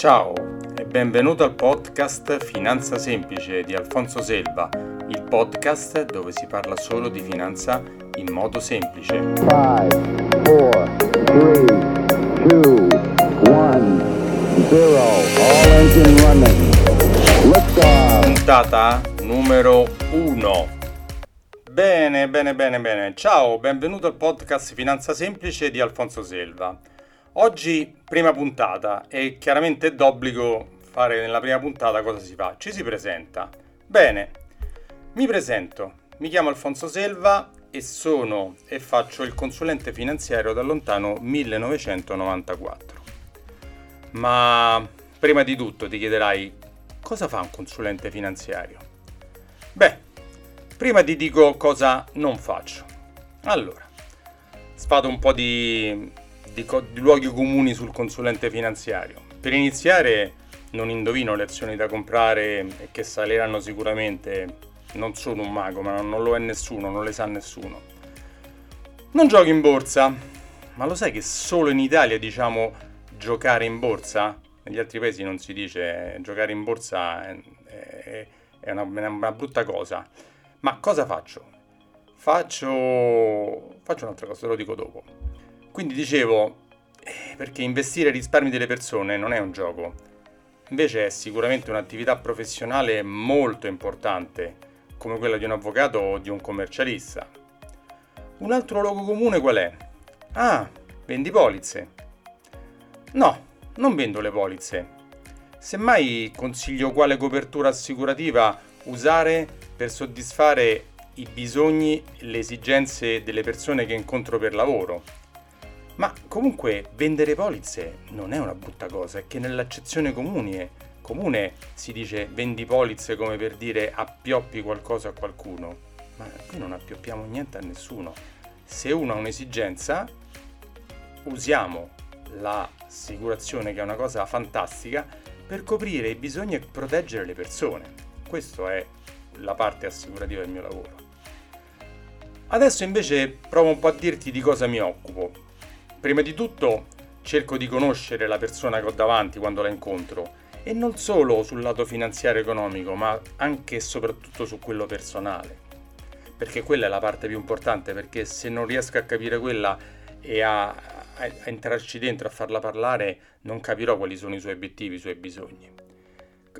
Ciao e benvenuto al podcast Finanza Semplice di Alfonso Selva, il podcast dove si parla solo di finanza in modo semplice. 5, 4, 3, 2, 1, 0, all engine running. Lift Puntata numero 1. Bene, bene, bene, bene. Ciao, benvenuto al podcast Finanza Semplice di Alfonso Selva. Oggi prima puntata e chiaramente è d'obbligo fare nella prima puntata cosa si fa. Ci si presenta. Bene, mi presento. Mi chiamo Alfonso Selva e sono e faccio il consulente finanziario da lontano 1994. Ma prima di tutto ti chiederai cosa fa un consulente finanziario? Beh, prima ti dico cosa non faccio. Allora, sfado un po' di di, co- di luoghi comuni sul consulente finanziario. Per iniziare non indovino le azioni da comprare e che saliranno sicuramente. Non sono un mago, ma non lo è nessuno, non le sa nessuno. Non giochi in borsa, ma lo sai che solo in Italia diciamo giocare in borsa? Negli altri paesi non si dice giocare in borsa è, è, è una, una, brutta cosa. Ma cosa faccio? Faccio, faccio un'altra cosa, te lo dico dopo. Quindi dicevo, eh, perché investire i risparmi delle persone non è un gioco, invece è sicuramente un'attività professionale molto importante, come quella di un avvocato o di un commercialista. Un altro luogo comune qual è? Ah, vendi polizze. No, non vendo le polizze. Semmai consiglio quale copertura assicurativa usare per soddisfare i bisogni e le esigenze delle persone che incontro per lavoro ma comunque vendere polizze non è una brutta cosa, è che nell'accezione comune, comune si dice vendi polizze come per dire appioppi qualcosa a qualcuno, ma qui non appioppiamo niente a nessuno. Se uno ha un'esigenza, usiamo l'assicurazione che è una cosa fantastica per coprire i bisogni e proteggere le persone. Questa è la parte assicurativa del mio lavoro. Adesso invece provo un po' a dirti di cosa mi occupo. Prima di tutto cerco di conoscere la persona che ho davanti quando la incontro e non solo sul lato finanziario economico, ma anche e soprattutto su quello personale. Perché quella è la parte più importante, perché se non riesco a capire quella e a, a, a entrarci dentro, a farla parlare, non capirò quali sono i suoi obiettivi, i suoi bisogni.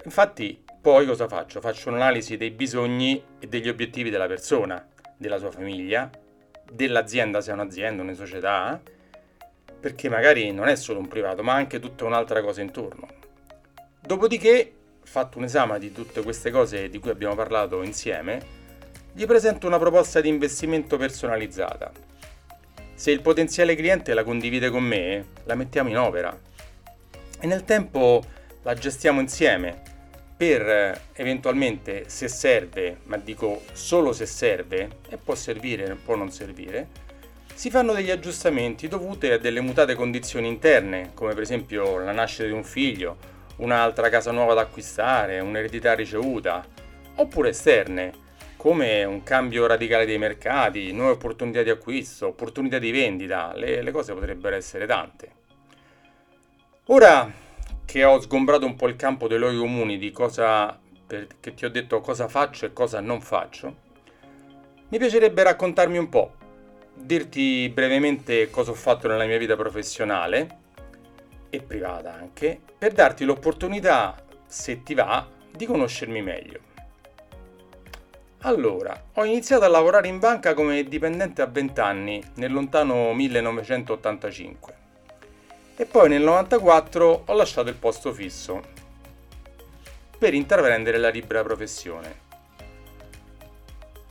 Infatti, poi cosa faccio? Faccio un'analisi dei bisogni e degli obiettivi della persona, della sua famiglia, dell'azienda se è un'azienda, una società, perché magari non è solo un privato, ma anche tutta un'altra cosa intorno. Dopodiché, fatto un esame di tutte queste cose di cui abbiamo parlato insieme, gli presento una proposta di investimento personalizzata. Se il potenziale cliente la condivide con me, la mettiamo in opera e nel tempo la gestiamo insieme per eventualmente, se serve, ma dico solo se serve, e può servire, può non servire, si fanno degli aggiustamenti dovuti a delle mutate condizioni interne, come per esempio la nascita di un figlio, un'altra casa nuova da acquistare, un'eredità ricevuta, oppure esterne, come un cambio radicale dei mercati, nuove opportunità di acquisto, opportunità di vendita, le, le cose potrebbero essere tante. Ora che ho sgombrato un po' il campo dei luoghi comuni di cosa, che ti ho detto cosa faccio e cosa non faccio, mi piacerebbe raccontarmi un po' dirti brevemente cosa ho fatto nella mia vita professionale e privata anche, per darti l'opportunità, se ti va, di conoscermi meglio. Allora, ho iniziato a lavorare in banca come dipendente a 20 anni, nel lontano 1985. E poi nel 94 ho lasciato il posto fisso per intraprendere la libera professione.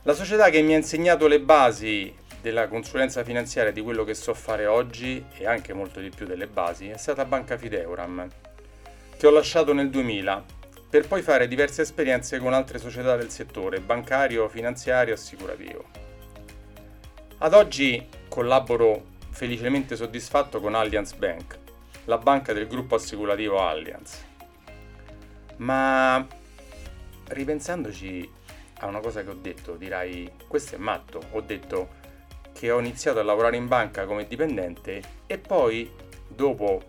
La società che mi ha insegnato le basi della consulenza finanziaria di quello che so fare oggi e anche molto di più delle basi è stata Banca Fideuram, che ho lasciato nel 2000 per poi fare diverse esperienze con altre società del settore bancario, finanziario e assicurativo. Ad oggi collaboro felicemente soddisfatto con Allianz Bank, la banca del gruppo assicurativo Allianz. Ma ripensandoci a una cosa che ho detto, dirai, questo è matto, ho detto che ho iniziato a lavorare in banca come dipendente e poi dopo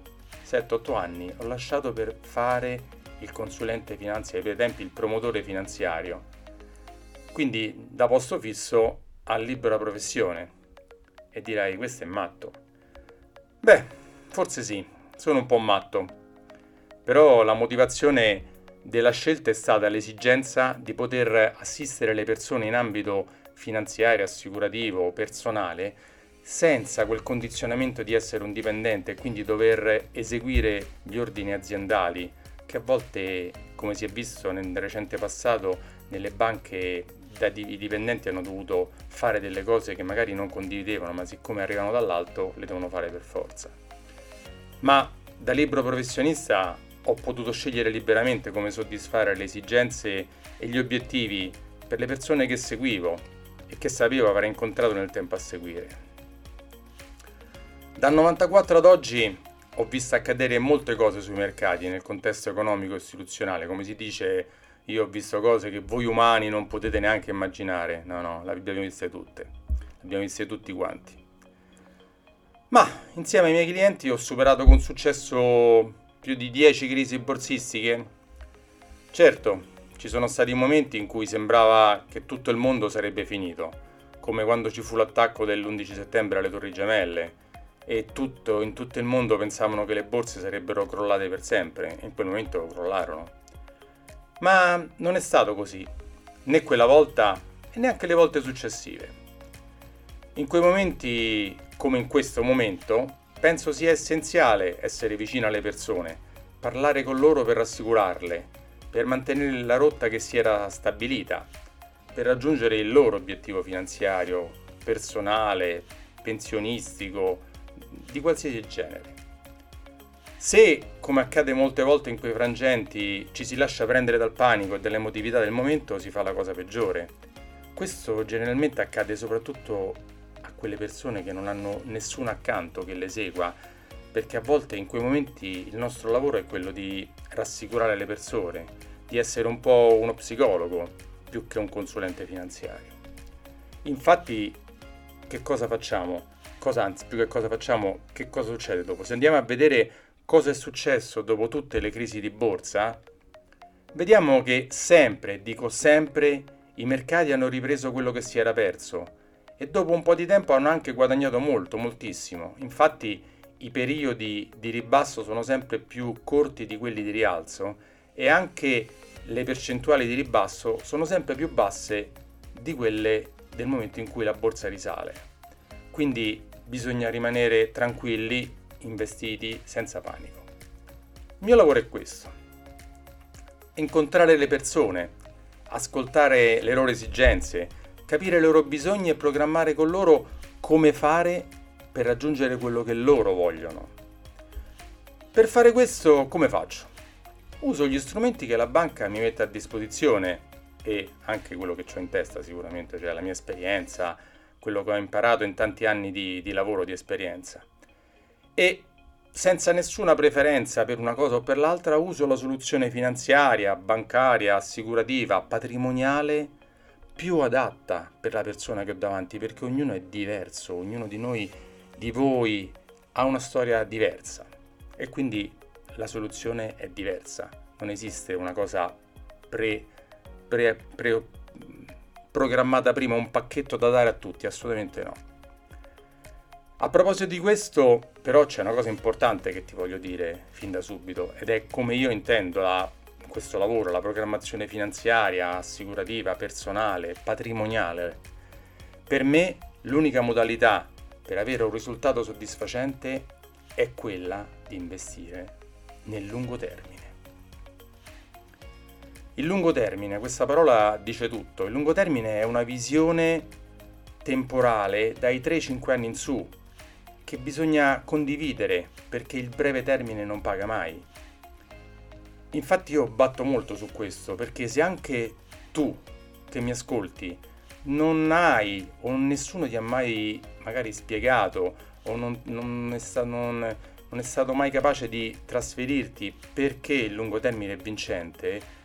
7-8 anni ho lasciato per fare il consulente finanziario, per esempio il promotore finanziario. Quindi da posto fisso a libera professione. E direi questo è matto. Beh, forse sì, sono un po' matto. Però la motivazione della scelta è stata l'esigenza di poter assistere le persone in ambito finanziario, assicurativo, personale, senza quel condizionamento di essere un dipendente e quindi dover eseguire gli ordini aziendali che a volte, come si è visto nel recente passato, nelle banche i dipendenti hanno dovuto fare delle cose che magari non condividevano, ma siccome arrivano dall'alto le devono fare per forza. Ma da libero professionista ho potuto scegliere liberamente come soddisfare le esigenze e gli obiettivi per le persone che seguivo e che sapevo aver incontrato nel tempo a seguire. Dal 94 ad oggi ho visto accadere molte cose sui mercati nel contesto economico e istituzionale, come si dice io ho visto cose che voi umani non potete neanche immaginare, no no, le abbiamo viste tutte, le abbiamo viste tutti quanti. Ma insieme ai miei clienti ho superato con successo più di 10 crisi borsistiche. Certo, ci sono stati momenti in cui sembrava che tutto il mondo sarebbe finito, come quando ci fu l'attacco dell'11 settembre alle Torri Gemelle e tutto, in tutto il mondo pensavano che le borse sarebbero crollate per sempre e in quel momento crollarono. Ma non è stato così, né quella volta e neanche le volte successive. In quei momenti, come in questo momento, penso sia essenziale essere vicino alle persone, parlare con loro per rassicurarle, per mantenere la rotta che si era stabilita, per raggiungere il loro obiettivo finanziario, personale, pensionistico, di qualsiasi genere. Se, come accade molte volte in quei frangenti, ci si lascia prendere dal panico e dall'emotività del momento, si fa la cosa peggiore. Questo generalmente accade soprattutto a quelle persone che non hanno nessuno accanto che le segua, perché a volte in quei momenti il nostro lavoro è quello di rassicurare le persone, di essere un po' uno psicologo più che un consulente finanziario. Infatti, che cosa facciamo? cosa, anzi più che cosa facciamo, che cosa succede dopo. Se andiamo a vedere cosa è successo dopo tutte le crisi di borsa, vediamo che sempre, dico sempre, i mercati hanno ripreso quello che si era perso e dopo un po' di tempo hanno anche guadagnato molto, moltissimo. Infatti i periodi di ribasso sono sempre più corti di quelli di rialzo e anche le percentuali di ribasso sono sempre più basse di quelle del momento in cui la borsa risale. Quindi bisogna rimanere tranquilli, investiti, senza panico. Il mio lavoro è questo. Incontrare le persone, ascoltare le loro esigenze, capire i loro bisogni e programmare con loro come fare per raggiungere quello che loro vogliono. Per fare questo come faccio? Uso gli strumenti che la banca mi mette a disposizione e anche quello che ho in testa sicuramente, cioè la mia esperienza, quello che ho imparato in tanti anni di, di lavoro, di esperienza. E senza nessuna preferenza per una cosa o per l'altra uso la soluzione finanziaria, bancaria, assicurativa, patrimoniale più adatta per la persona che ho davanti, perché ognuno è diverso, ognuno di noi, di voi, ha una storia diversa e quindi la soluzione è diversa. Non esiste una cosa pre, pre, pre programmata prima un pacchetto da dare a tutti, assolutamente no. A proposito di questo, però, c'è una cosa importante che ti voglio dire fin da subito, ed è come io intendo la, questo lavoro, la programmazione finanziaria, assicurativa, personale, patrimoniale. Per me l'unica modalità per avere un risultato soddisfacente è quella di investire nel lungo termine. Il lungo termine, questa parola dice tutto. Il lungo termine è una visione temporale dai 3-5 anni in su che bisogna condividere perché il breve termine non paga mai. Infatti io batto molto su questo perché se anche tu che mi ascolti non hai o nessuno ti ha mai magari spiegato o non, non, è, sta, non, non è stato mai capace di trasferirti perché il lungo termine è vincente,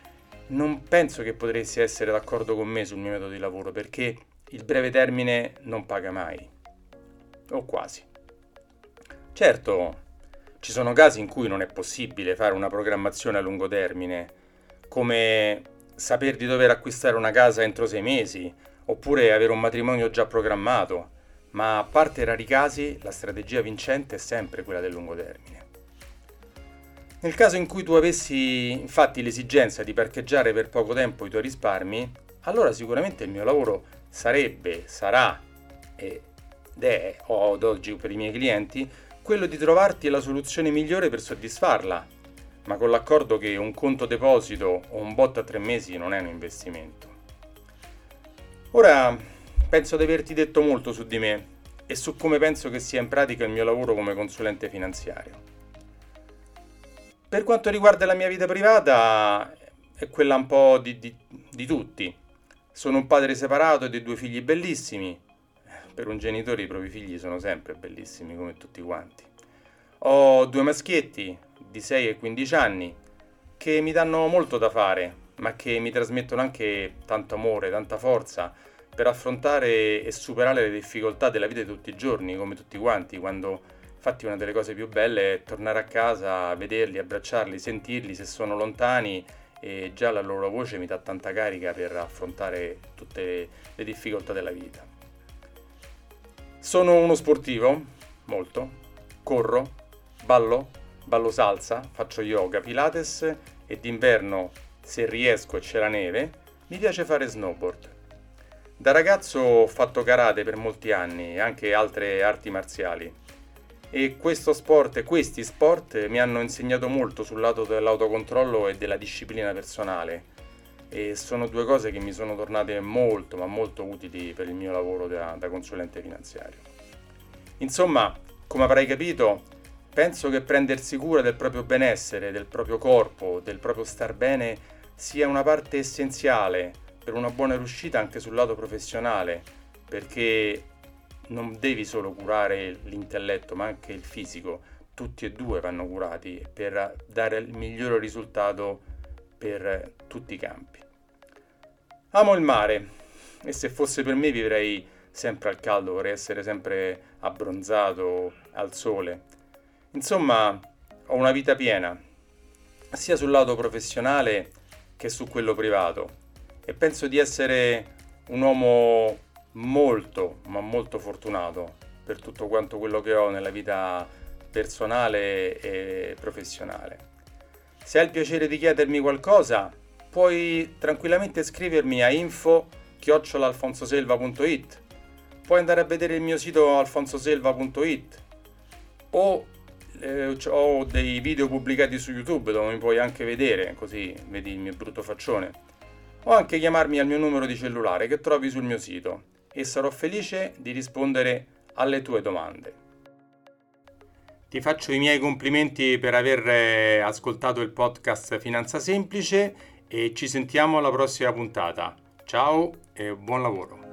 non penso che potresti essere d'accordo con me sul mio metodo di lavoro perché il breve termine non paga mai, o quasi. Certo, Ci sono casi in cui non è possibile fare una programmazione a lungo termine, come saper di dover acquistare una casa entro sei mesi, oppure avere un matrimonio già programmato, ma a parte rari casi la strategia vincente è sempre quella del lungo termine. Nel caso in cui tu avessi infatti l'esigenza di parcheggiare per poco tempo i tuoi risparmi, allora sicuramente il mio lavoro sarebbe, sarà ed è, o ad oggi per i miei clienti, quello di trovarti la soluzione migliore per soddisfarla, ma con l'accordo che un conto deposito o un bot a tre mesi non è un investimento. Ora penso di averti detto molto su di me e su come penso che sia in pratica il mio lavoro come consulente finanziario. Per quanto riguarda la mia vita privata, è quella un po' di, di, di tutti. Sono un padre separato e di due figli bellissimi. Per un genitore i propri figli sono sempre bellissimi, come tutti quanti. Ho due maschietti di 6 e 15 anni che mi danno molto da fare, ma che mi trasmettono anche tanto amore, tanta forza per affrontare e superare le difficoltà della vita di tutti i giorni, come tutti quanti, quando Infatti una delle cose più belle è tornare a casa, vederli, abbracciarli, sentirli se sono lontani e già la loro voce mi dà tanta carica per affrontare tutte le difficoltà della vita. Sono uno sportivo, molto, corro, ballo, ballo salsa, faccio yoga, pilates e d'inverno, se riesco e c'è la neve, mi piace fare snowboard. Da ragazzo ho fatto karate per molti anni e anche altre arti marziali e questo sport, questi sport mi hanno insegnato molto sul lato dell'autocontrollo e della disciplina personale e sono due cose che mi sono tornate molto ma molto utili per il mio lavoro da, da consulente finanziario. Insomma, come avrai capito, penso che prendersi cura del proprio benessere, del proprio corpo, del proprio star bene sia una parte essenziale per una buona riuscita anche sul lato professionale, perché non devi solo curare l'intelletto ma anche il fisico, tutti e due vanno curati per dare il migliore risultato per tutti i campi. Amo il mare e se fosse per me vivrei sempre al caldo, vorrei essere sempre abbronzato al sole. Insomma, ho una vita piena, sia sul lato professionale che su quello privato e penso di essere un uomo molto, ma molto fortunato per tutto quanto quello che ho nella vita personale e professionale. Se hai il piacere di chiedermi qualcosa, puoi tranquillamente scrivermi a info chiocciolalfonsoselva.it puoi andare a vedere il mio sito alfonsoselva.it o eh, ho dei video pubblicati su YouTube dove mi puoi anche vedere, così vedi il mio brutto faccione. O anche chiamarmi al mio numero di cellulare che trovi sul mio sito e sarò felice di rispondere alle tue domande. Ti faccio i miei complimenti per aver eh, ascoltato il podcast Finanza Semplice e ci sentiamo alla prossima puntata. Ciao e buon lavoro.